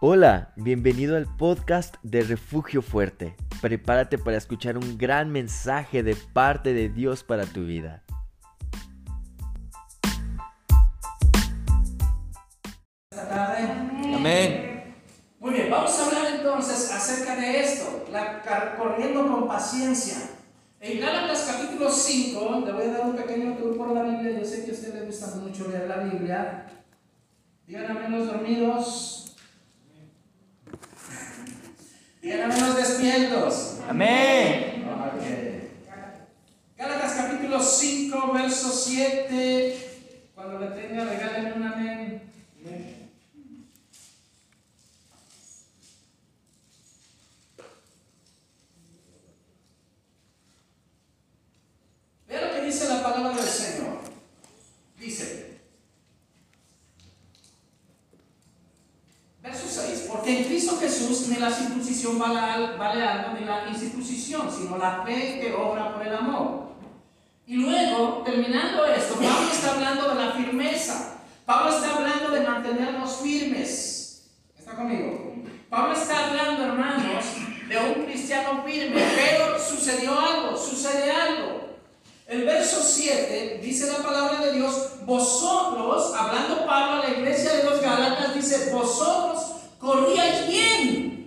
Hola, bienvenido al podcast de Refugio Fuerte. Prepárate para escuchar un gran mensaje de parte de Dios para tu vida. Esta tarde. Amén. Muy bien, vamos a hablar entonces acerca de esto, la, corriendo con paciencia. En Gálatas capítulo 5, le voy a dar un pequeño tour por la Biblia, yo sé que a usted le gusta mucho leer la Biblia. Digan amén los dormidos. Amén los despiertos. Amén. Gálatas capítulo 5, verso 7. Cuando le tenga, regálenme un amén. Vea lo que dice la palabra del Señor. Dice, verso 6, porque en Cristo Jesús ni la vale, al- vale algo ni la incircuncisión, sino la fe que obra por el amor. Y luego, terminando esto, Pablo está hablando de la firmeza. Pablo está hablando de mantenernos firmes. ¿Está conmigo? Pablo está hablando, hermanos, de un cristiano firme, pero sucedió algo, sucede algo. El verso 7 dice la palabra de Dios, vosotros, hablando Pablo a la iglesia de los Gálatas, dice, vosotros corríais bien.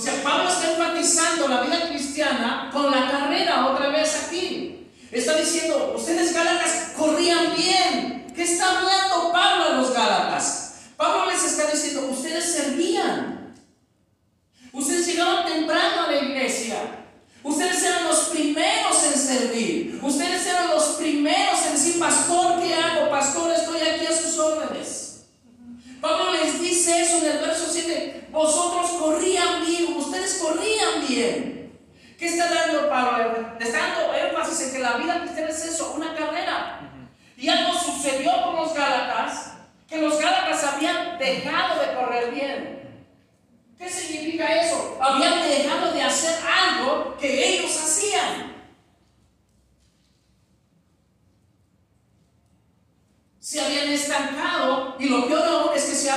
O sea, Pablo está enfatizando la vida cristiana con la carrera otra vez aquí. Está diciendo, ustedes Gálatas corrían bien. ¿Qué está hablando Pablo a los Gálatas? Pablo les está diciendo, ustedes servían. Ustedes llegaban temprano a la iglesia. Ustedes eran los primeros en servir. Ustedes eran los primeros en decir, pastor, ¿qué hago? Pastor, estoy aquí a sus órdenes. Pablo les dice eso en el verso 7. Vosotros corrían bien, ustedes corrían bien. ¿Qué está dando Pablo? Está dando énfasis en que la vida cristiana es eso, una carrera. Y algo sucedió con los Gálatas, que los Gálatas habían dejado de correr bien. ¿Qué significa eso? Habían dejado de hacer algo que ellos hacían. Se habían estancado y lo peor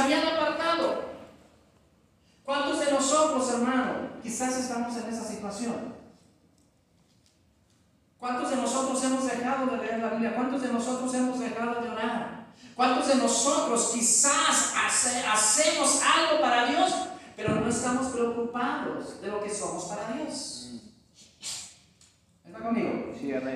habían apartado. ¿Cuántos de nosotros, hermano, quizás estamos en esa situación? ¿Cuántos de nosotros hemos dejado de leer la Biblia? ¿Cuántos de nosotros hemos dejado de orar? ¿Cuántos de nosotros quizás hace- hacemos algo para Dios, pero no estamos preocupados de lo que somos para Dios? ¿Está conmigo? Sí, amén.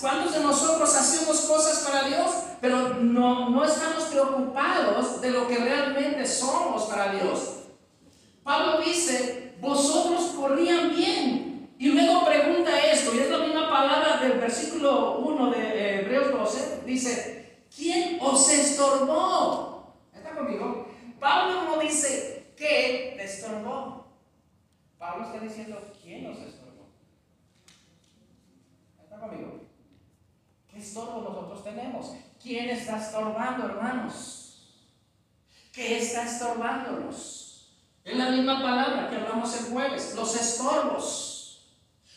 ¿Cuántos de nosotros hacemos cosas para Dios, pero no, no estamos preocupados de lo que realmente somos para Dios? Pablo dice, vosotros corrían bien. Y luego pregunta esto, y es la misma palabra del versículo 1 de eh, Hebreos 12, dice, ¿quién os estorbó? ¿Está conmigo? Pablo no dice, ¿qué te estorbó? Pablo está diciendo, ¿quién os estorbó? ¿Está conmigo? ¿Qué estorbo nosotros tenemos? ¿Quién está estorbando, hermanos? ¿Qué está estorbándonos? Es la misma palabra que hablamos el jueves, los estorbos.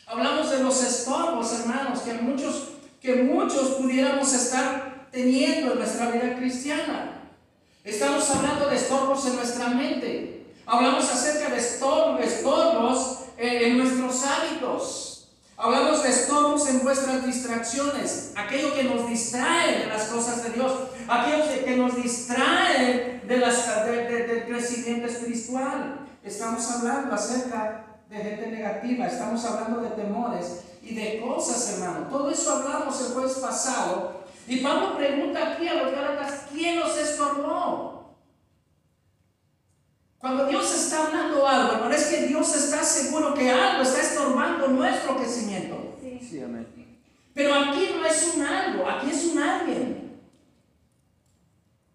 Hablamos de los estorbos, hermanos, que muchos, que muchos pudiéramos estar teniendo en nuestra vida cristiana. Estamos hablando de estorbos en nuestra mente. Hablamos acerca de estor- estorbos eh, en nuestros hábitos. Hablamos de estorbos en vuestras distracciones, aquello que nos distrae de las cosas de Dios, aquello que- nos distrae de las, de- del crecimiento espiritual. Estamos hablando acerca de gente negativa, estamos hablando de temores y de cosas, hermano. Todo eso hablamos el jueves pasado. Y Pablo pregunta aquí a los Gálatas, ¿quién nos estorbó? Cuando Dios está hablando algo, hermano, es que Dios está seguro que algo está estorbando nuestro crecimiento. Sí, amén. Pero aquí no es un algo, aquí es un alguien.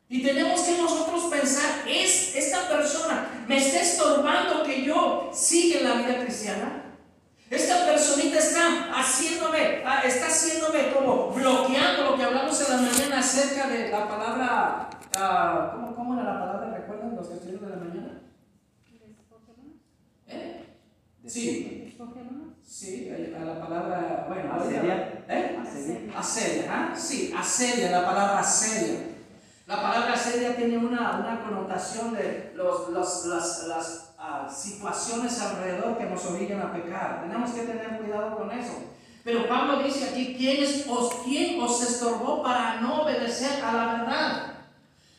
Y tenemos que nosotros pensar, ¿es esta persona me está estorbando que yo siga en la vida cristiana? Esta personita está haciéndome, ah, está haciéndome como bloqueando lo que hablamos en la mañana acerca de la palabra, ah, ¿cómo, ¿cómo era la palabra? ¿Recuerdan los estuvieron de la mañana? ¿Eh? Sí. Sí, a la palabra, bueno, ahorita- ¿Eh? Asedia, ¿ah? Sí, asedia, la palabra asedia. La palabra seria tiene una, una connotación de los, los, las, las uh, situaciones alrededor que nos obligan a pecar. Tenemos que tener cuidado con eso. Pero Pablo dice aquí, ¿quién, es, os, ¿quién os estorbó para no obedecer a la verdad?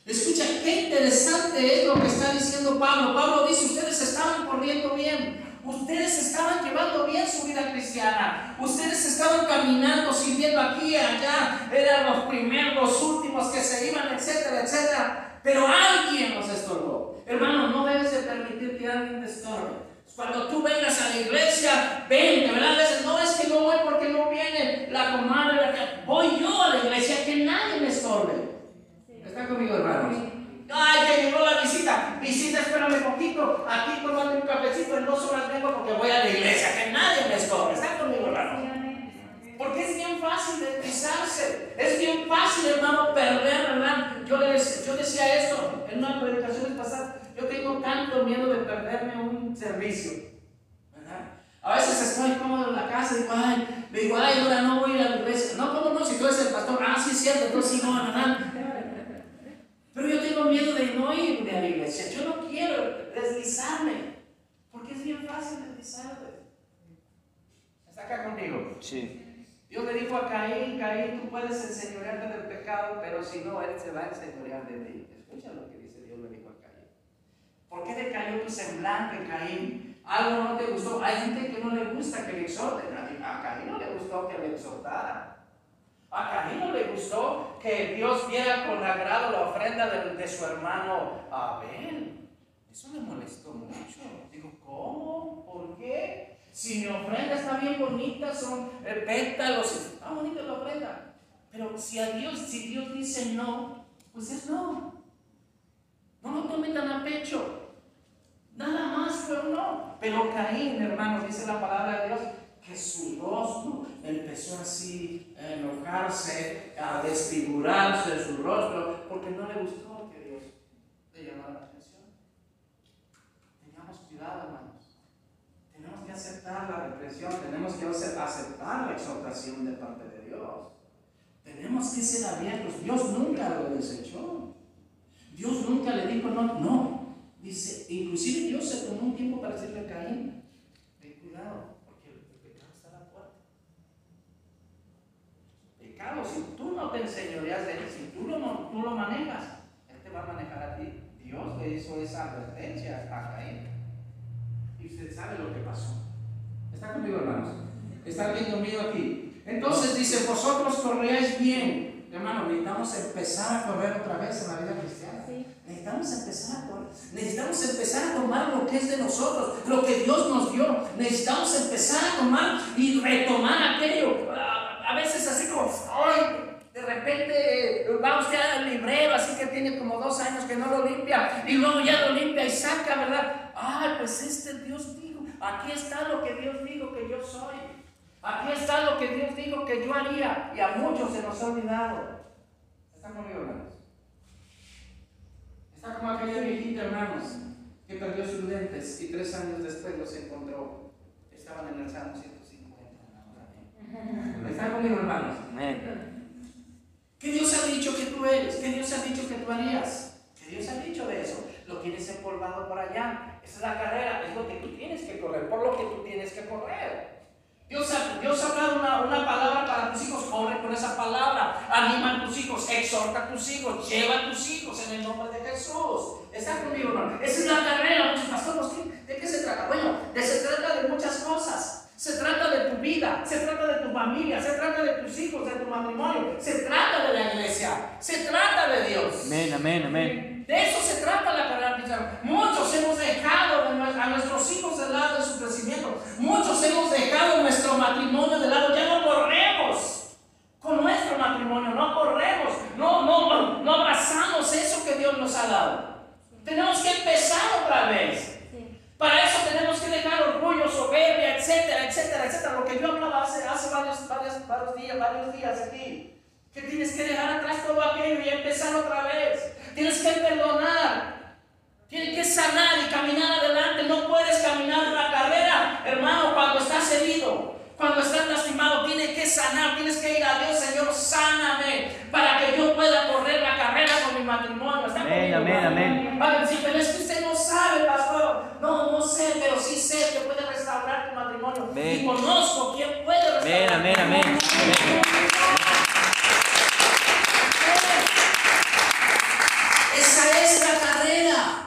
Escucha, qué interesante es lo que está diciendo Pablo. Pablo dice, ustedes estaban corriendo bien. Ustedes estaban llevando bien su vida cristiana. Ustedes estaban caminando, sirviendo aquí y allá. Eran los primeros, los últimos que se iban, etcétera, etcétera. Pero alguien los estorbó. Hermano, no debes de permitir que alguien te estorbe. Cuando tú vengas a la iglesia, ven, ¿verdad? A veces no es que no voy porque no viene la comadre, voy yo a la iglesia, que nadie me estorbe. ¿Está conmigo, hermanos? Ay, que llegó la visita. Visita, espérame poquito. Aquí tomando un cafecito. En dos horas vengo porque voy a la iglesia. Que nadie me escobre. ¿Está conmigo, hermano? Porque es bien fácil deslizarse. Es bien fácil, hermano, perder, ¿verdad? Yo, les, yo decía esto en una predicación pasada. Yo tengo tanto miedo de perderme un servicio. ¿Verdad? A veces estoy cómodo en la casa y digo, ay, digo, ay, ahora no voy a ir a la iglesia. No, ¿cómo no? Si tú eres el pastor, ah, sí es cierto, entonces sí, no, ¿verdad? Pero yo tengo miedo de no irme a la iglesia. Yo no quiero deslizarme. Porque es bien fácil deslizarme. ¿Está acá conmigo? Sí. Dios le dijo a Caín, Caín, tú puedes enseñorearte del pecado, pero si no, Él se va a enseñorear de ti. Escucha lo que dice Dios le dijo a Caín. ¿Por qué decayó tu semblante, Caín? Algo no te gustó. Hay gente que no le gusta que le exhorten. A Caín no le gustó que le exhortara. A Caín no le gustó que Dios viera con agrado la ofrenda de, de su hermano Abel. Eso le molestó mucho. Digo, ¿cómo? ¿Por qué? Si mi ofrenda está bien bonita, son eh, pétalos, está bonita la ofrenda. Pero si a Dios, si Dios dice no, pues es no. No lo tomen tan a pecho. Nada más fue no. Pero Caín, hermanos, dice la palabra de Dios, que su rostro empezó así a enojarse, a desfigurarse su rostro, porque no le gustó que Dios le llamara la atención. Tengamos cuidado, hermanos. Tenemos que aceptar la represión, tenemos que aceptar la exhortación de parte de Dios. Tenemos que ser abiertos. Dios nunca lo desechó. Dios nunca le dijo no, no. Dice, inclusive Dios se tomó un tiempo para decirle a Caín, ten cuidado, si tú no te enseñoreas de él, si tú lo, no, tú lo manejas, él te va a manejar a ti. Dios le hizo esa advertencia a Caín. Y usted sabe lo que pasó. ¿Está conmigo, hermanos? ¿Está bien conmigo aquí? Entonces dice, vosotros corríais bien. Hermano, necesitamos empezar a correr otra vez en la vida cristiana. Necesitamos empezar a correr. Necesitamos empezar a tomar lo que es de nosotros, lo que Dios nos dio. Necesitamos empezar a tomar y retomar aquello a veces así como, ay, de repente va usted al librero, así que tiene como dos años que no lo limpia, y luego ya lo limpia y saca, ¿verdad? Ay, pues este Dios dijo, aquí está lo que Dios dijo que yo soy. Aquí está lo que Dios dijo que yo haría, y a muchos se nos ha olvidado. ¿Están conmigo, hermanos? Está como aquella viejita, hermanos, que perdió sus lentes y tres años después los encontró. Estaban en el Salmo ¿Están conmigo, hermanos? ¿Qué Dios ha dicho que tú eres? ¿Qué Dios ha dicho que tú harías? ¿Qué Dios ha dicho de eso? Lo tienes empolvado por allá. Esa es la carrera, es lo que tú tienes que correr, por lo que tú tienes que correr. Dios ha, Dios ha dado una, una, palabra para tus hijos, corre con esa palabra, anima a tus hijos, exhorta a tus hijos, lleva a tus hijos en el nombre de Jesús. ¿Está conmigo, hermano? Esa es la carrera, muchos pastores, ¿de qué se trata? Bueno, de, se trata de muchas cosas. Se trata de tu vida, se trata de tu familia, se trata de tus hijos, de tu matrimonio, se trata de la iglesia, se trata de Dios. Amén, amén, amén. De eso se trata la carrera cristiana. Muchos hemos dejado a nuestros hijos de lado de su crecimiento. Muchos hemos dejado nuestro matrimonio de lado. Ya no corremos con nuestro matrimonio, no corremos, no, no, no abrazamos eso que Dios nos ha dado. Tenemos que empezar otra vez. Para eso tenemos que dejar orgullo, soberbia, etcétera, etcétera. Lo que yo hablaba hace, hace varios, varios, varios días, varios días aquí. Que tienes que dejar atrás todo aquello y empezar otra vez. Tienes que perdonar. Tienes que sanar y caminar adelante. No puedes caminar la carrera, hermano, cuando estás herido. Cuando estás lastimado, tienes que sanar, tienes que ir a Dios, Señor, sáname, para que yo pueda correr la carrera con mi matrimonio. ¿Está Amén, amén, amén. Que usted no sabe, pastor. No, no sé, pero sí sé que puede restaurar tu matrimonio. Amén. Y conozco quién puede restaurar. Amén, tu amén, amén. matrimonio. Esa es la carrera.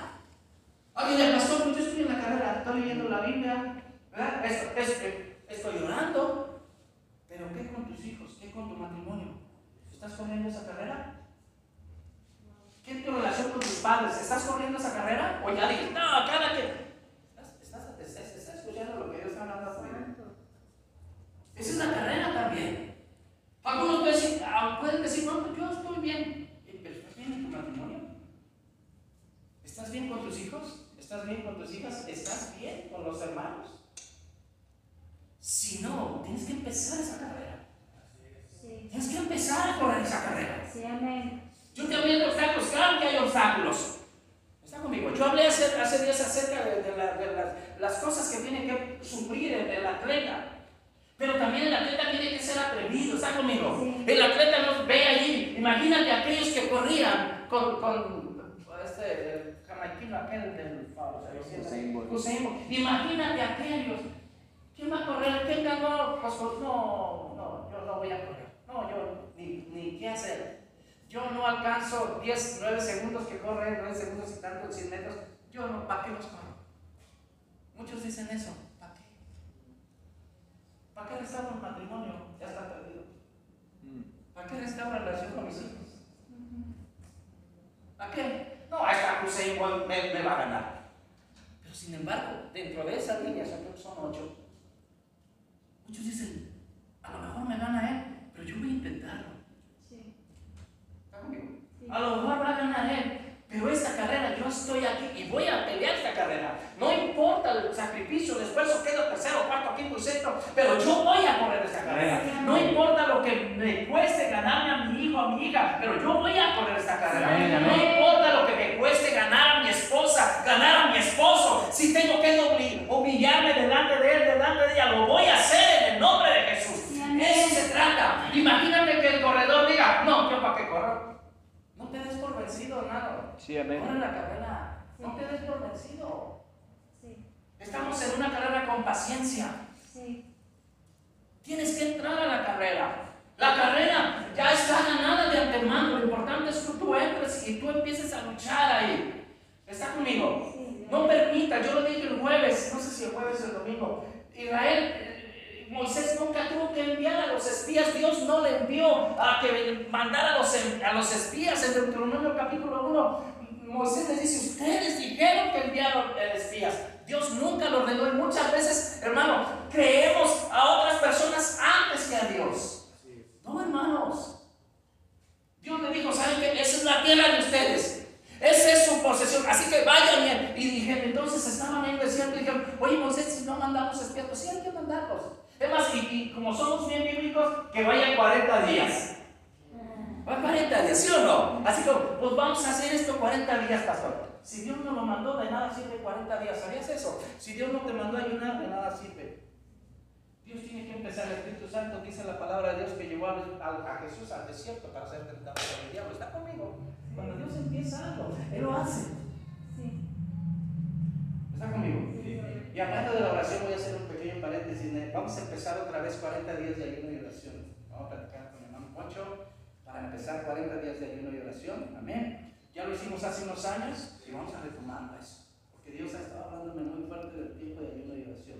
Dice, pastor, pues yo estoy en la carrera, estoy leyendo la Biblia, ¿verdad? Esto- esto- estoy orando. Pero ¿qué con tus hijos? ¿Qué con tu matrimonio? ¿Estás corriendo esa carrera? ¿Qué es tu relación con tus padres? ¿Estás corriendo esa carrera? O ya dije, no, cada que. ¿Estás, estás, estás- estás escuchando lo que Dios está hablando conmigo? Esa es la carrera también. Algunos decir, ah, pueden decir, no, pues yo estoy bien. Pero ¿estás bien en tu matrimonio? ¿Estás bien con tus hijos? ¿Estás bien con tus hijas? ¿Estás bien con los hermanos? Si no, tienes que empezar esa carrera. Sí, Tienes que empezar a correr esa carrera. sí, amén. Yo te hablé de obstáculos, claro que hay obstáculos. Está conmigo. Yo hablé hace, hace días acerca de, de la- de las, las cosas que tiene que sufrir el, el atleta. Pero también el atleta tiene que ser atrevido, ¿está conmigo? Sí. El atleta no ve allí. Imagínate aquellos que corrían con, con este, jamaiquino aquel del Bolt. Imagínate aquellos. ¿Quién va a correr? ¿Quién ganó? Pues, pues, no, no, yo no voy a correr. No, yo ni, ni qué hacer. Yo no alcanzo 10, 9 segundos que corre, 9 segundos y tanto, 100 metros. Yo no, ¿para qué los corro? Muchos dicen eso. ¿Para qué? ¿Para qué restauro el matrimonio? Ya está perdido. ¿Para qué restauro la relación con mis hijos? ¿Para qué? No, esta Usain Bolt me, me va a ganar. Pero sin embargo, dentro de esas líneas, creo que son 8, muchos dicen, a lo mejor me gana él, pero yo voy a intentarlo. Sí, ¿Está conmigo? sí. A lo mejor va a ganar él, pero esta carrera yo estoy aquí y voy a pelear esta carrera. No importa el sacrificio, el esfuerzo, quedo tercero, cuarto, quinto y sexto, pero yo voy a correr esta carrera. No importa lo que me cueste ganarme a mi hijo, a mi hija, pero yo voy a correr esta carrera. Amén, No amén. importa lo que me cueste ganar a mi esposa, ganar a mi esposo, si tengo que humil- humillarme delante de él, delante de ella, lo voy a hacer en el nombre de Jesús. Sí, amén. Eso se trata. Imagínate que el corredor diga, no, yo para qué correr. No te des por vencido, Sí, Corre la carrera. No te des por vencido. Sí, Estamos en una carrera con paciencia. sí, Tienes que entrar a la carrera. La carrera ya está ganada de antemano. Lo importante es que tú entres y tú empieces a luchar ahí. ¿Está conmigo? sí. No permita, yo lo dije el jueves, no sé si el jueves o el domingo. Israel, Moisés nunca tuvo que enviar a los espías, Dios no le envió a que mandara a los, a los espías en Deuteronomio capítulo 1. Moisés les dice, ustedes dijeron que enviaron espías. Dios nunca lo ordenó y muchas veces, hermano, creemos a otras personas antes que a Dios. No, hermanos. Dios le dijo, ¿saben qué? Esa es la tierra de ustedes. Esa es su posesión. Así que vayan y, y dijeron, entonces estaban en el desierto y dijeron, oye Moisés, si no mandamos espías, pues sí hay que mandarlos. Es más, y, y como somos bien bíblicos, que vayan 40 días. Va 40 días, ¿sí o no? Así como, pues vamos a hacer esto 40 días, pastor. Si Dios no lo mandó, de nada sirve 40 días. ¿Sabías eso? Si Dios no te mandó a ayunar, de nada sirve. Dios tiene que empezar. El Espíritu Santo dice la palabra de Dios que llevó a, a- a Jesús al desierto para ser tentado por el diablo. ¿Está conmigo? Cuando Dios empieza algo, Él lo hace. Sí, ¿Está conmigo? Y hablando de la oración, voy a hacer un pequeño paréntesis. Vamos a empezar otra vez 40 días de ayuno y oración. Vamos a platicar con el hermano Poncho para empezar 40 días de ayuno y oración. Amén. Ya lo hicimos hace unos años y vamos a retomar eso. Porque Dios ha estado hablándome muy fuerte del tiempo de ayuno y oración.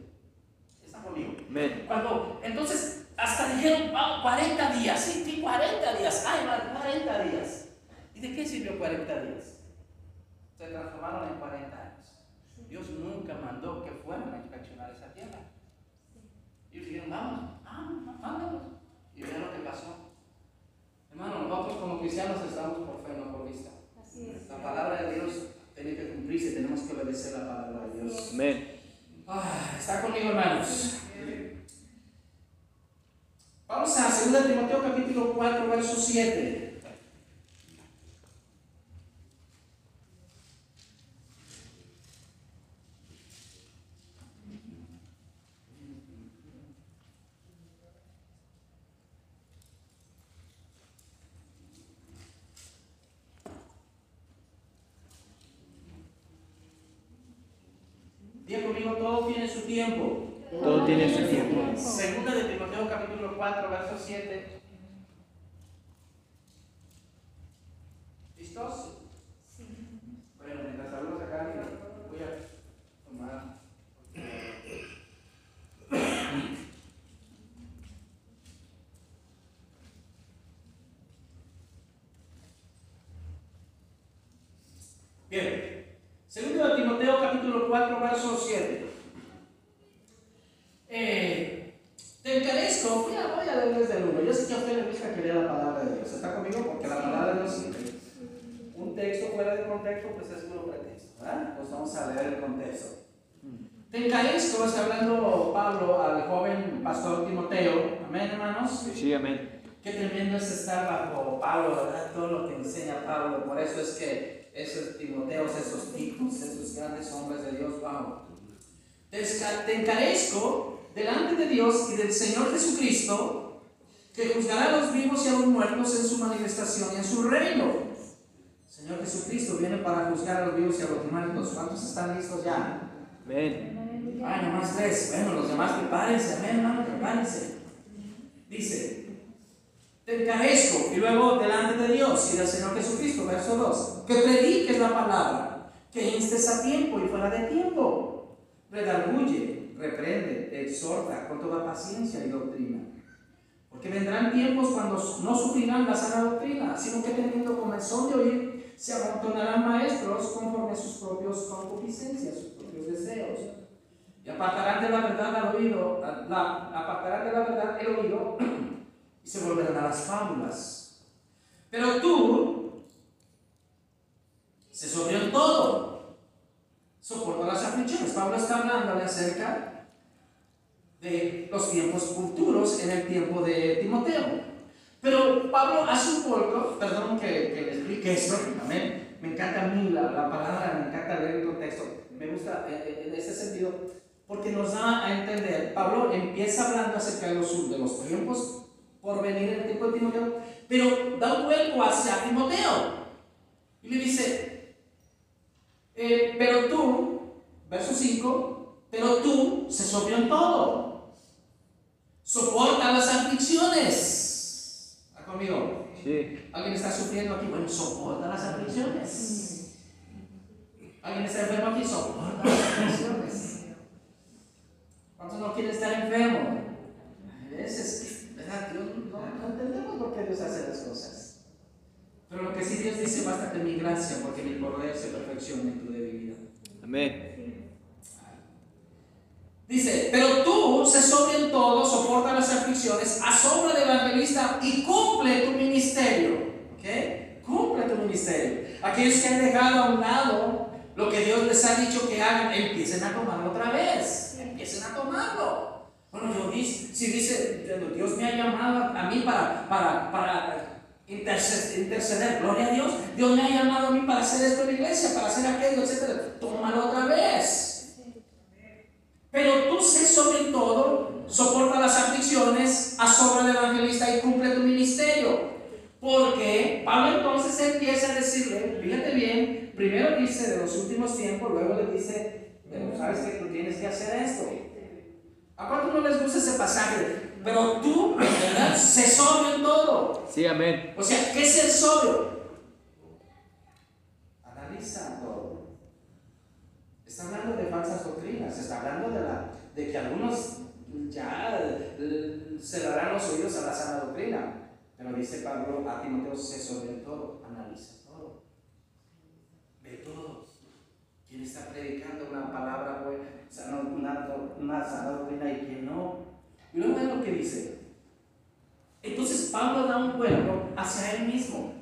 ¿Está conmigo? Amén. Cuando, entonces, hasta dijeron, "Vamos, 40 días, sí, sí, 40 días, ay, va, 40 días. ¿Y de qué sirvió 40 días? Se transformaron en 40 años. Dios nunca mandó que fueran a inspeccionar esa tierra. Y ellos dijeron, vamos, vamos, mándalos. Y vean lo que pasó. Hermano, nosotros como cristianos estamos por fe, no por vista. así es. La palabra de Dios tiene que cumplirse, tenemos que obedecer la palabra de Dios. Amén. Ah, ¿Está conmigo, hermanos? Vamos a 2 Timoteo capítulo 4, verso 7. conmigo, todo tiene su tiempo. Todo tiene su tiempo. Segunda de Timoteo capítulo 4, verso 7. ¿Listos? Sí. Bueno, mientras saludos acá, voy a tomar. Bien, segundo de Timoteo capítulo 4, verso 7. Eh, te encarezco, voy a, voy a leer desde el 1. Yo sé que a usted le gusta que lea la palabra de Dios. ¿Está conmigo? Porque la palabra de Dios sirve. Un texto fuera de contexto, pues es puro pretexto. ¿verdad? Pues vamos a leer el contexto. Te encarezco, está hablando Pablo al joven pastor Timoteo. Amén, hermanos. Sí, amén. Qué tremendo es estar bajo Pablo, ¿verdad? Todo lo que enseña Pablo. Por eso es que esos Timoteos, esos tipos, esos grandes hombres de Dios, wow. Te, te encarezco delante de Dios y del Señor Jesucristo, que juzgará a los vivos y a los muertos en su manifestación y en su reino. Señor Jesucristo viene para juzgar a los vivos y a los muertos. ¿Cuántos están listos ya? Amén. Ay, nomás tres. Bueno, los demás prepárense, amén, hermano, prepárense. Dice, te encarezco, y luego delante de Dios y del Señor Jesucristo, verso 2, que prediques la palabra, que instes a tiempo y fuera de tiempo. Redarguye, reprende, exhorta con toda paciencia y doctrina. Porque vendrán tiempos cuando no sufrirán la sana doctrina, sino que teniendo comezón de oír, se amontonarán maestros conforme a sus propios concupiscencias, sus propios deseos. Y apartarán de la verdad al oído, la- apartarán de la verdad el oído y se volverán a las fábulas. Pero tú se sobrió todo, soporta las aflicciones. Pablo está hablándole acerca de los tiempos futuros en el tiempo de Timoteo. Pero Pablo hace un poco, perdón que, que le explique esto, amén. Me encanta a mí la, la palabra, me encanta leer el contexto. Me gusta eh, eh, en ese sentido, porque nos da a entender. Pablo empieza hablando acerca de los, de los tiempos por venir en el tiempo de Timoteo, pero da un vuelco hacia Timoteo y le dice: eh, Pero tú, verso 5, pero tú se sobrió en todo, soporta las aflicciones. ¿Está conmigo? Sí. ¿Alguien está sufriendo aquí? Bueno, soporta las aflicciones. ¿Alguien está enfermo aquí? Soporta las aflicciones. ¿Cuántos no quieren estar enfermos? A veces, ¿verdad? Dios, no, no entendemos por qué Dios hace las cosas. Pero lo que sí Dios dice, bástate mi gracia, porque mi poder se perfecciona en tu debilidad. Amén. Dice, pero tú se sobre en todo, soporta las aflicciones, asombra de evangelista y cumple tu ministerio. ¿Ok? Cumple tu ministerio. Aquellos que han dejado a un lado lo que Dios les ha dicho que hagan, empiecen a tomarlo otra vez. Empiecen a tomarlo. Bueno, yo si dice, Dios me ha llamado a mí para, para, para interceder, interceder, gloria a Dios. Dios me ha llamado a mí para hacer esto en la iglesia, para hacer aquello, etc. Tómalo otra vez. Pero tú sé sobre todo, soporta las aflicciones, asombra al evangelista y cumple tu ministerio. Porque Pablo entonces empieza a decirle, fíjate bien, primero dice de los últimos tiempos, luego le dice, sabes que tú tienes que hacer esto. ¿A cuánto no les gusta ese pasaje? Pero tú, ¿verdad? Sé sobrio en todo. Sí, amén. O sea, ¿qué es el sobrio? Analiza todo. Está hablando de falsas doctrinas, está hablando de, la, de que algunos ya eh, cerrarán los oídos a la sana doctrina. Pero dice Pablo a Timoteo, sé sobre todo, analiza todo. Ve todo. ¿Quién está predicando una palabra buena, una, una sana doctrina y quién no? Y luego vean lo que dice. Entonces Pablo da un vuelco hacia él mismo.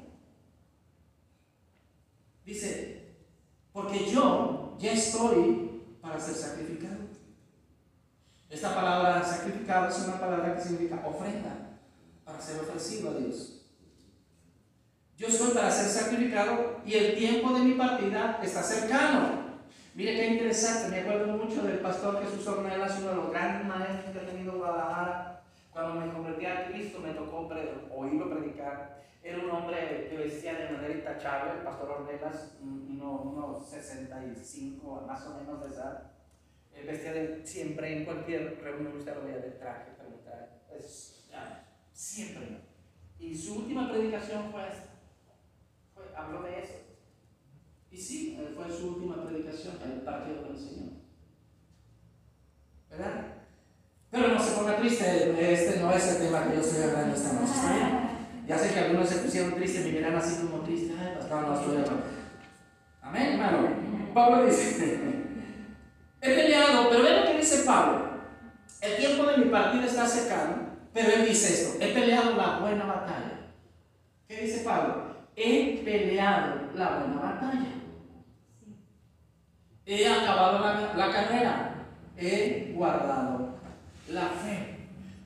Dice, porque yo ya estoy para ser sacrificado. Esta palabra sacrificado es una palabra que significa ofrenda, para ser ofrecido a Dios. Yo estoy para ser sacrificado y el tiempo de mi partida está cercano. Mire qué interesante, me acuerdo mucho del pastor Jesús Ornelas, uno de los grandes maestros que ha tenido Guadalajara. Cuando me convertí a Cristo me tocó oírlo predicar. Era un hombre que vestía de manera intachable, el pastor Ornelas, un- uno- unos 65 más o menos de edad. Vestía de, siempre en cualquier reunión usted lo veía de traje, preguntar. Es, ah, siempre. Y su última predicación fue esta. Habló de eso. Y sí, fue su última predicación el partido del Señor. ¿Verdad? Pero no se ponga triste, este no es el tema que yo estoy hablando esta noche. Ya sé que algunos se pusieron tristes me miran así como tristes. Ay, pastor, no estoy hablando. Amén, hermano. Pablo dice, he peleado, pero ve lo que dice Pablo. El tiempo de mi partida está cercano, pero él dice esto, he peleado la buena batalla. ¿Qué dice Pablo? He peleado la buena batalla. He acabado la, la carrera. He guardado la fe.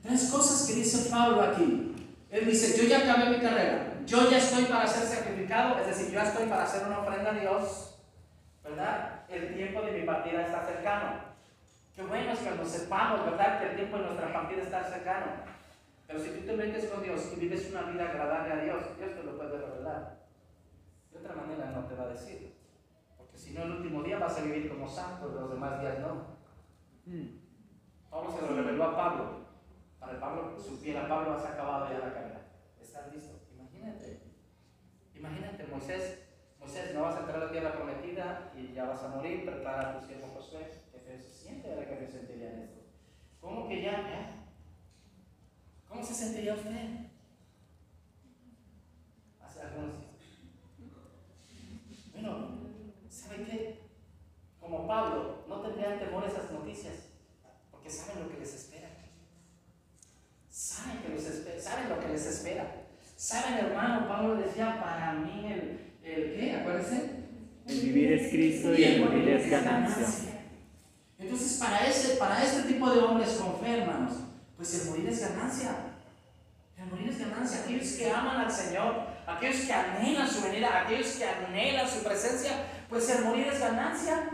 Tres cosas que dice Pablo aquí. Él dice, yo ya acabé mi carrera. Yo ya estoy para ser sacrificado, es decir, yo ya estoy para hacer una ofrenda a Dios. ¿Verdad? El tiempo de mi partida está cercano. Qué bueno es cuando sepamos, ¿verdad? Que el tiempo de nuestra partida está cercano. Pero si tú te metes con Dios y vives una vida agradable a Dios, Dios te lo puede revelar. De otra manera no te va a decir. Porque si no, el último día vas a vivir como santo, los demás días no. Pablo se lo reveló a Pablo. Para que Pablo supiera, Pablo has acabado ya la carrera. Estás listo. Imagínate. Imagínate, Moisés. Moisés, no vas a entrar a la tierra prometida y ya vas a morir. Prepara a tu siervo Josué. Que feo se siente ahora que se sentiría en esto. ¿Cómo que ya? ya? ¿Cómo se sentiría usted? Hace algunos Bueno, ¿sabe qué? Como Pablo, no tendrían temor esas noticias, porque saben lo que les espera. Saben, que les espera, saben lo que les espera. Saben, hermano, Pablo decía, para mí el, el ¿qué? Acuérdense. El vivir es Cristo y el morir es ganancia. Entonces, para, ese, para este tipo de hombres con fe, hermanos, pues el morir es ganancia. El morir es ganancia. Aquellos que aman al Señor, aquellos que anhelan su venida, aquellos que anhelan su presencia, pues el morir es ganancia.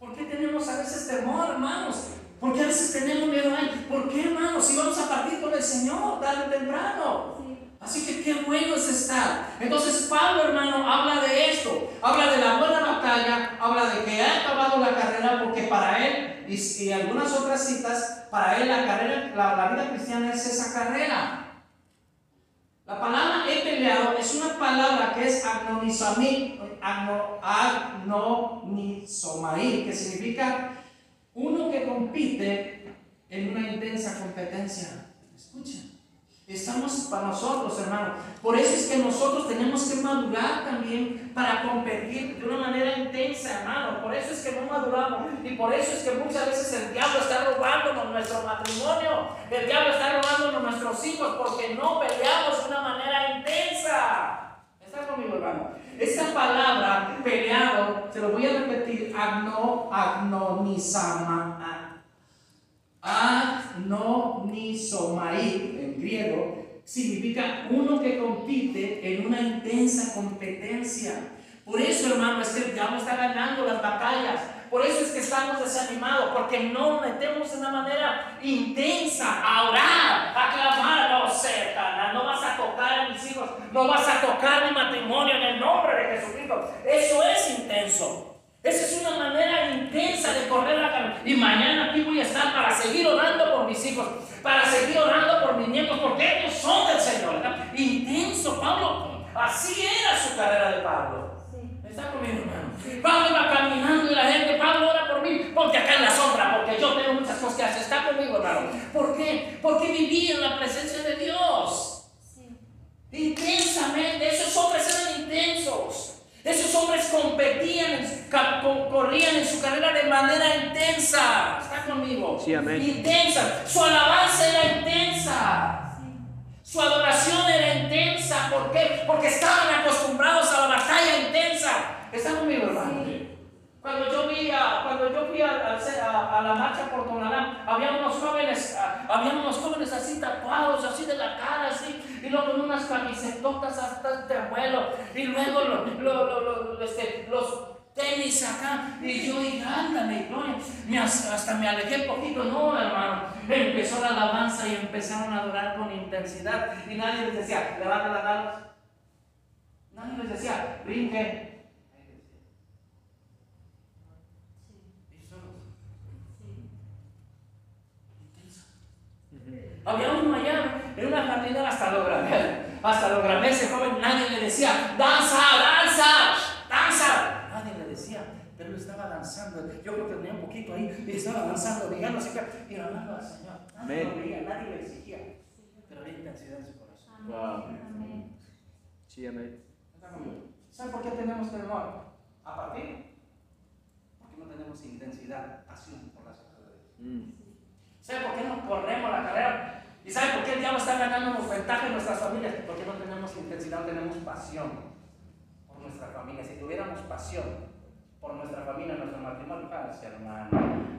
¿Por qué tenemos a veces temor, hermanos? ¿Por qué a veces tenemos miedo ahí? ¿Por qué, hermanos? Si vamos a partir con el Señor, tarde o temprano. Sí. Así que qué bueno es estar. Entonces Pablo, hermano, habla de esto. Habla de la buena batalla, habla de que ha acabado la carrera porque para él, y, y algunas otras citas, para él la carrera, la, la vida cristiana es esa carrera. La palabra he peleado es una palabra que es agnonisomai, agno, agnonisomai, que significa uno que compite en una intensa competencia. Escucha. Estamos para nosotros, hermano. Por eso es que nosotros tenemos que madurar también para competir de una manera intensa, hermano. Por eso es que no maduramos. Y por eso es que muchas veces el diablo está robándonos nuestro matrimonio. El diablo está robándonos nuestros hijos porque no peleamos de una manera intensa. ¿Está conmigo, hermano? Esta palabra, peleado, se lo voy a repetir, agno, agnonisama, agnonisomai en griego, significa uno que compite en una intensa competencia. Por eso, hermano, es que el diablo está ganando las batallas. Por eso es que estamos desanimados, porque no metemos de una manera intensa a orar, a clamar, no cercana, no vas a tocar a mis hijos, no vas a tocar mi matrimonio en el nombre de Jesucristo. Eso es intenso. Esa es una manera intensa de correr la carrera. Y mañana aquí voy a estar para seguir orando por mis hijos, para seguir orando por mis nietos, porque ellos son del Señor. ¿verdad? Intenso, Pablo. Así era su carrera de Pablo. Sí. ¿Está conmigo, hermano? Pablo iba caminando y la gente, Pablo, ora por mí, ponte acá en la sombra, porque yo tengo muchas cosas que hacer. ¿Está conmigo, hermano? ¿Por qué? Porque vivía en la presencia de Dios. Sí. Intensamente, esos hombres eran intensos. Esos hombres competían, en- corrían en su carrera de manera intensa. ¿Está conmigo? Sí, amén. Intensa. Su alabanza era intensa. Su adoración era intensa. ¿Por qué? Porque estaban acostumbrados a la batalla intensa. ¿Está conmigo, hermano? Sí. Cuando yo vi a, cuando yo fui a, la marcha por Tonalá, había unos jóvenes, había unos jóvenes así tatuados, así de la cara, así, y luego con unas camisetotas hasta este vuelo, y luego lo- lo- lo- este, los tenis acá, y yo dije, ándale, gloria, me as- hasta me alejé poquito, no, hermano, empezó la alabanza y empezaron a adorar con intensidad, y nadie les decía, levanta las manos, nadie les decía, brinque, Sí. y solo, Había uno allá en una jardinera, hasta lo grabé, hasta lo grabé ese joven, nadie le decía, danza, danza, danza. Nadie le decía, pero él estaba danzando. Yo creo que tenía un poquito ahí y estaba danzando, digamos así y amando al Señor. Nadie lo Amén. veía, nadie le exigía, pero había intensidad en su corazón. Amén. Amén. Sí, amén. ¿Saben por qué tenemos temor? A partir, porque no tenemos intensidad, pasión por las cosas de Dios. ¿Saben por qué no corremos la carrera? ¿Y saben por qué el diablo está ganándonos ventaja en nuestras familias? Porque no tenemos intensidad, no tenemos pasión por nuestra familia. Si tuviéramos pasión por nuestra familia, nuestro matrimonio, paz, hermano.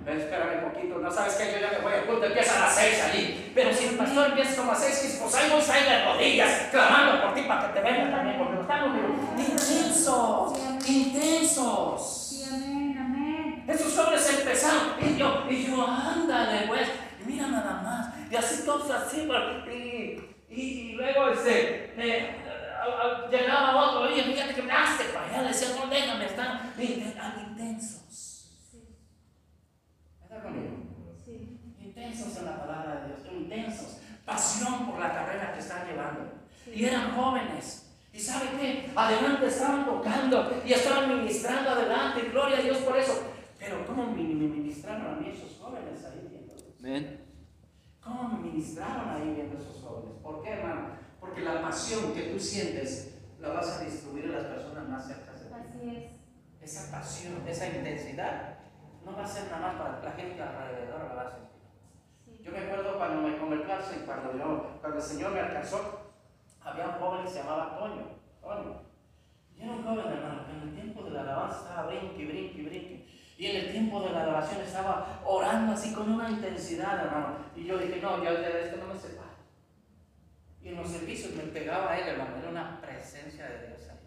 Espérame un poquito, no sabes que yo ya me voy al culto, empieza a las seis allí. Pero si el pastor empieza como a seis, pues ahí voy a de rodillas, clamando por ti para que te venga también, porque nos estamos intensos, intensos. Esos hombres empezaron y yo, y yo, ándale, pues, y mira nada más, y así todos así, y, y, luego este, eh, a- a- llegaba otro, oye, fíjate que me haste para allá, le decía, no, déjame, están inten- intensos. ¿Está conmigo? Sí. Intensos en la palabra de Dios, intensos, pasión por la carrera que están llevando. Sí. Y eran jóvenes. ¿Y sabe qué? Adelante estaban tocando y estaban ministrando adelante, y gloria a Dios por eso. Pero ¿cómo me ministraron a mí esos jóvenes ahí viendo? Amén. ¿Cómo me ministraron ahí viendo esos jóvenes? ¿Por qué, hermano? Porque la pasión que tú sientes la vas a distribuir a las personas más cerca de ti. Así es. Esa pasión, esa intensidad, no va a ser nada más para la gente alrededor, la va a sentir. Sí. Yo me acuerdo cuando me convertí cuando, yo- cuando el Señor me alcanzó, había un joven que se llamaba Toño. Toño. Y era un joven, hermano, que en el tiempo de la alabanza estaba brinque, brinque, brinque. Y en el tiempo de la adoración estaba orando así con una intensidad, hermano. Y yo dije, no, ya de esto no me separo. Y en los servicios me pegaba a él, hermano. Era una presencia de Dios ahí.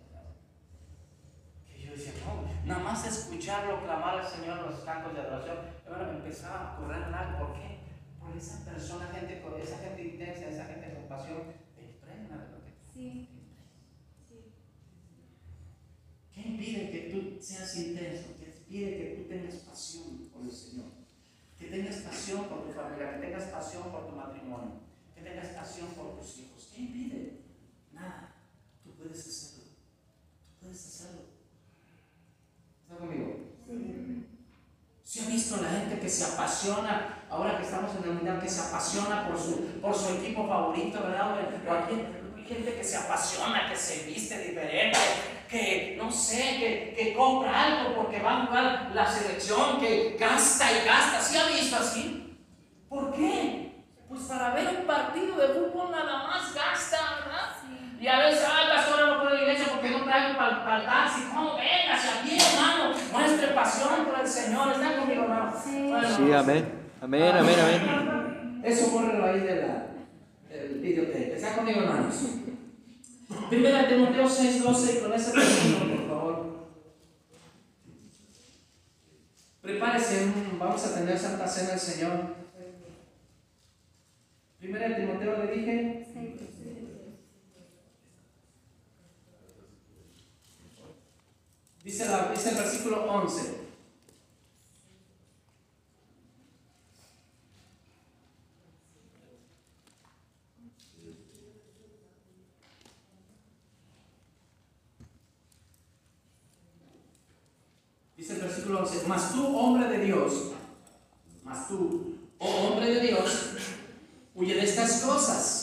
Que yo decía, no, nada más escucharlo clamar al Señor en los cantos de adoración, hermano, me empezaba a correr algo. ¿Por qué? Por esa persona, gente, con esa gente intensa, esa gente con pasión, te impregna Sí. Sí. ¿Qué impide que tú seas intenso? ¿Qué impide que tú tengas pasión por el Señor? Que tengas pasión por tu familia, que tengas pasión por tu matrimonio, que tengas pasión por tus hijos. ¿Qué impide? Nada. Tú puedes hacerlo. Tú puedes hacerlo. ¿Está conmigo? ¿Se ha visto la gente que se apasiona, ahora que estamos en la unidad, que se apasiona por su, por su equipo favorito, ¿verdad? O gente que se apasiona, que se viste diferente, que no sé, que, que compra algo porque va a jugar la selección, que gasta y gasta. ¿Sí ha visto así? ¿Por qué? Pues para ver un partido de fútbol nada más gasta, ¿verdad? Sí. Y a veces, ay, pastor, no puedo ir a la iglesia porque no traigo para el taxi. ¿Cómo? Véngase aquí, hermano. Muestre pasión por el Señor. ¿Está conmigo, hermano? Sí. Bueno, Sí, amén. Amén, amén, amén. Eso bórrelo ahí de la, del videotape. ¿Está conmigo, hermanos? Primera Timoteo 6, 12, y con ese versículo, por favor. Prepárese, vamos a tener Santa Cena del Señor. Primera Timoteo le dije. Dice, la- dice el versículo 11. Dice 11, mas tú, hombre de Dios, mas tú, oh hombre de Dios, huye de estas cosas.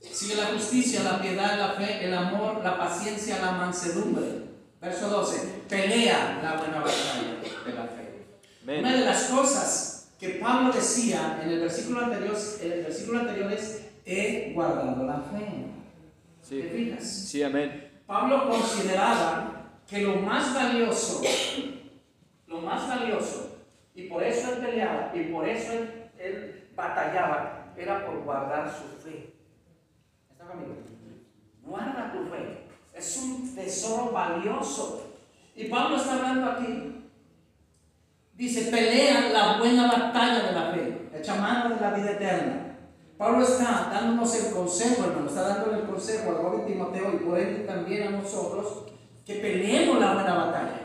Sigue la justicia, la piedad, la fe, el amor, la paciencia, la mansedumbre. Verso 12, pelea la buena batalla de la fe. Una de las cosas que Pablo decía en el versículo anterior, en el versículo anterior es, he guardado la fe. ¿Te Sí. fijas? Sí, amén. Pablo consideraba que lo más valioso, lo más valioso, y por eso él peleaba, y por eso él, él batallaba, era por guardar su fe. ¿Está conmigo? Guarda tu fe. Es un tesoro valioso. Y Pablo está hablando aquí. Dice, pelea la buena batalla de la fe, echa mano de la vida eterna. Pablo está dándonos el consejo, hermano, está dándole el consejo al joven Timoteo y por ende también a nosotros que peleemos la buena batalla.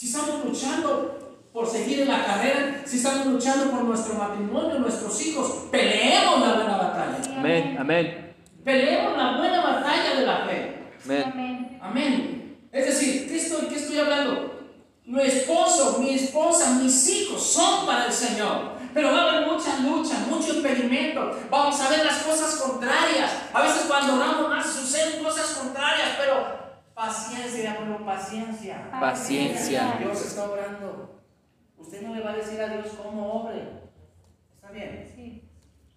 Si estamos luchando por seguir en la carrera, si estamos luchando por nuestro matrimonio, nuestros hijos, peleemos la buena batalla. Amén, amén. Peleemos la buena batalla de la fe. Amén. Amén. Es decir, ¿qué estoy, qué estoy hablando? Mi esposo, mi esposa, mis hijos son para el Señor. Pero va a haber mucha lucha, mucho experimento. Vamos a ver las cosas contrarias. A veces cuando oramos más suceden cosas contrarias, pero paciencia, pero paciencia. Paciencia. Dios está orando. Usted no le va a decir a Dios cómo obre. ¿Está bien? Sí.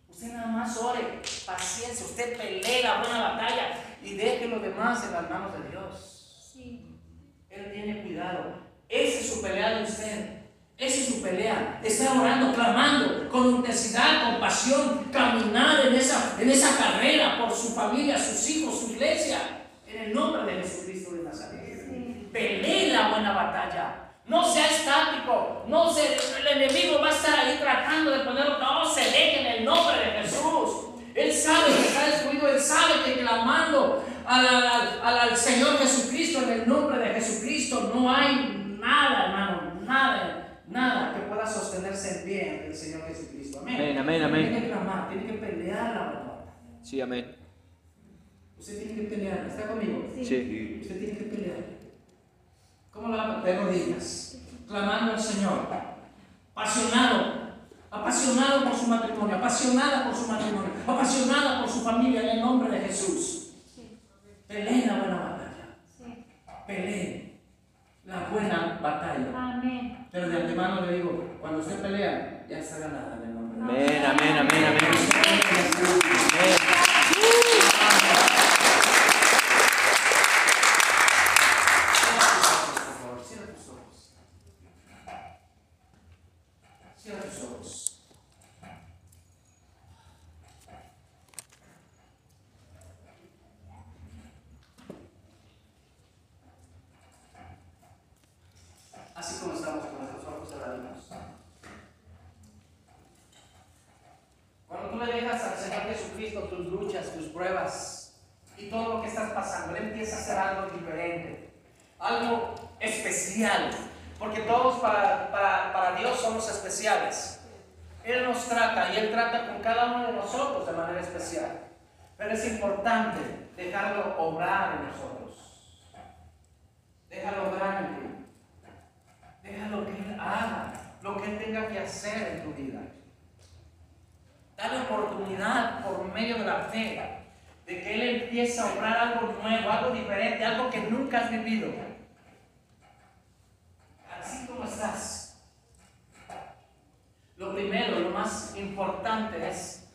Usted nada más ore, paciencia, usted pelee la buena batalla y deje lo demás en las manos de Dios. Sí. Él tiene cuidado. Esa es su pelea de usted. Esa es su pelea. Está orando, clamando con intensidad, con pasión, caminar en esa, en esa carrera por su familia, sus hijos, su iglesia. En el nombre de. Sí. Pelee la buena batalla. No sea estático. No se, el enemigo va a estar ahí tratando de ponerlo. No se deje en el nombre de Jesús. Él sabe que está destruido. Él sabe que clamando al, al- al- al Señor Jesucristo en el nombre de Jesucristo no hay nada, hermano. Nada, nada que pueda sostenerse en pie ante el Señor Jesucristo. Amén. Amén, amén, amén. Tiene que clamar, tiene que pelear la buena batalla. Sí, amén. Usted tiene que pelear. ¿Está conmigo? Sí. Sí. Usted tiene que pelear. ¿Cómo lo va a De rodillas, clamando al Señor, apasionado, apasionado por su matrimonio, apasionada por su matrimonio, apasionada por su familia en el nombre de Jesús. Peleen la buena batalla, peleen la buena batalla. Amén. Pero de antemano le digo, cuando usted pelea, ya está ganada en el nombre de Jesús. Amén, amén, amén, amén. Amén. Por favor, cierra tus ojos. Cierra tus ojos. Así como estamos con nuestros ojos cerrados. Cuando tú le dejas al Señor Jesucristo tus luchas, tus pruebas y todo lo que estás pasando, Él empieza a hacer algo diferente, algo especial, porque todos para, para, para Dios somos especiales. Él nos trata y Él trata con cada uno de nosotros de manera especial. Pero es importante dejarlo obrar en nosotros. Déjalo obrar en ti. Déjalo que Él haga lo que Él tenga que hacer en tu vida. Dale oportunidad por medio de la fe de que Él empiece a obrar algo nuevo, algo diferente, algo que nunca has vivido. Así como estás. Lo primero, lo más importante es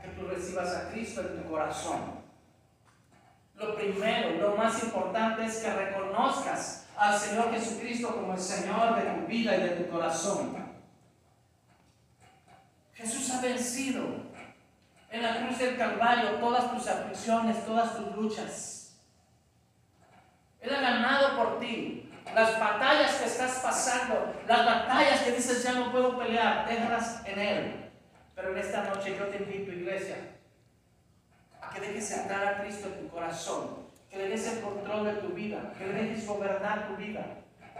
que tú recibas a Cristo en tu corazón. Lo primero, lo más importante es que reconozcas al Señor Jesucristo como el Señor de tu vida y de tu corazón. Jesús ha vencido en la cruz del Calvario todas tus aflicciones, todas tus luchas. Él ha ganado por ti. Las batallas que estás pasando, las batallas que dices ya no puedo pelear, déjalas en Él. Pero en esta noche yo te invito, iglesia, que dejes entrar a Cristo en tu corazón, que le des el control de tu vida, que le dejes gobernar tu vida.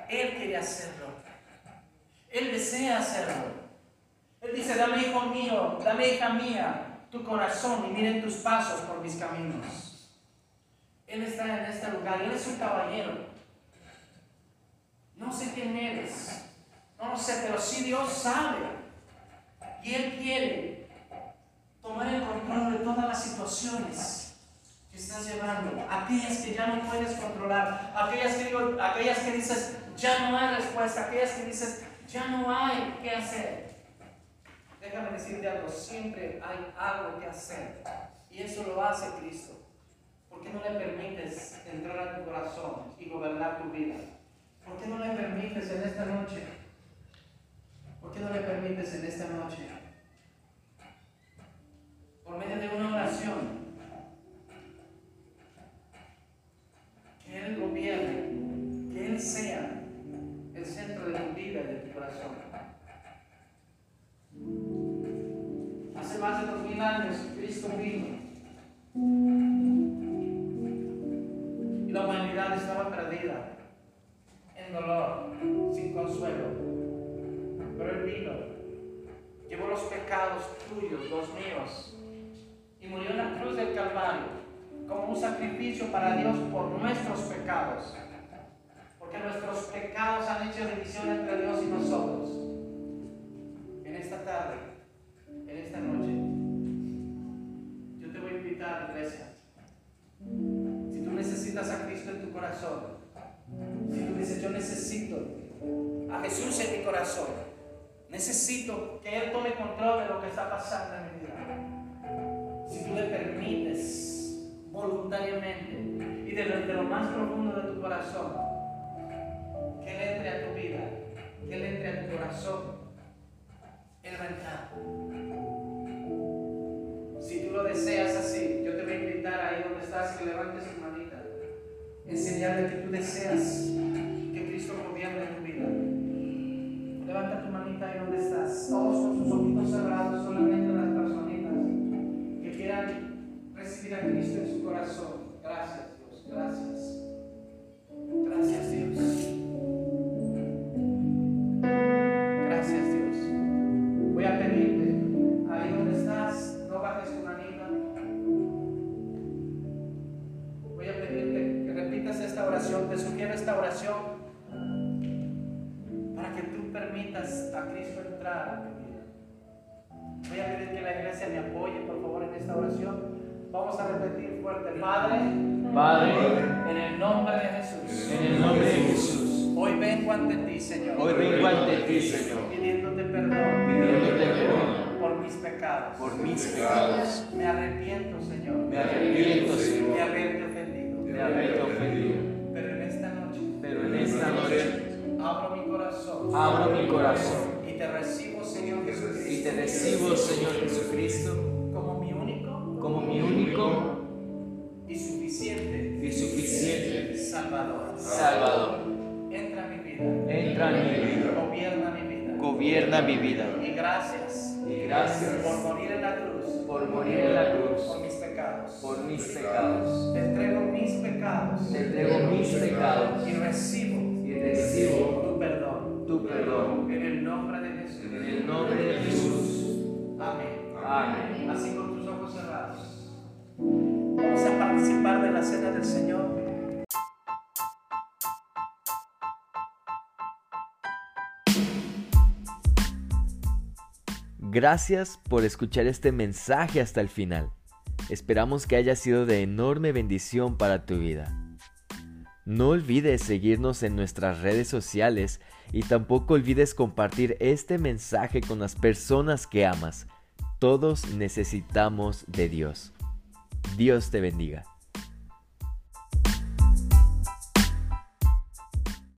Él quiere hacerlo. Él desea hacerlo. Él dice, dame hijo mío, dame hija mía, tu corazón y miren tus pasos por mis caminos. Él está en este lugar, Él es un caballero. No sé quién eres, no lo sé, pero sí Dios sabe. Y Él quiere tomar el control de todas las situaciones que estás llevando, aquellas que ya no puedes controlar, aquellas que, digo, aquellas que dices, ya no hay respuesta, aquellas que dices, ya no hay qué hacer. Déjame decirte algo, siempre hay algo que hacer. Y eso lo hace Cristo. ¿Por qué no le permites entrar a tu corazón y gobernar tu vida? ¿Por qué no le permites en esta noche? ¿Por qué no le permites en esta noche? Por medio de una oración. Lo deseas así, yo te voy a invitar ahí donde estás que levantes tu manita. Enseñarle que tú deseas recibo, Señor Jesucristo, como mi único como mi único y suficiente y suficiente Salvador. Salvador. Entra en mi vida, Entra en mi vida, gobierna mi vida. gobierna mi vida. Y gracias Y gracias por morir en la cruz por morir en la por cruz mis pecados. por mis pecados. Te entrego mis pecados Te entrego mis pecados y recibo y recibo tu perdón. tu perdón. En el nombre de Jesús. En el nombre de Jesús. Amén. Amén. Así con tus ojos cerrados. Vamos a participar de la cena del Señor. Gracias por escuchar este mensaje hasta el final. Esperamos que haya sido de enorme bendición para tu vida. No olvides seguirnos en nuestras redes sociales y tampoco olvides compartir este mensaje con las personas que amas. Todos necesitamos de Dios. Dios te bendiga.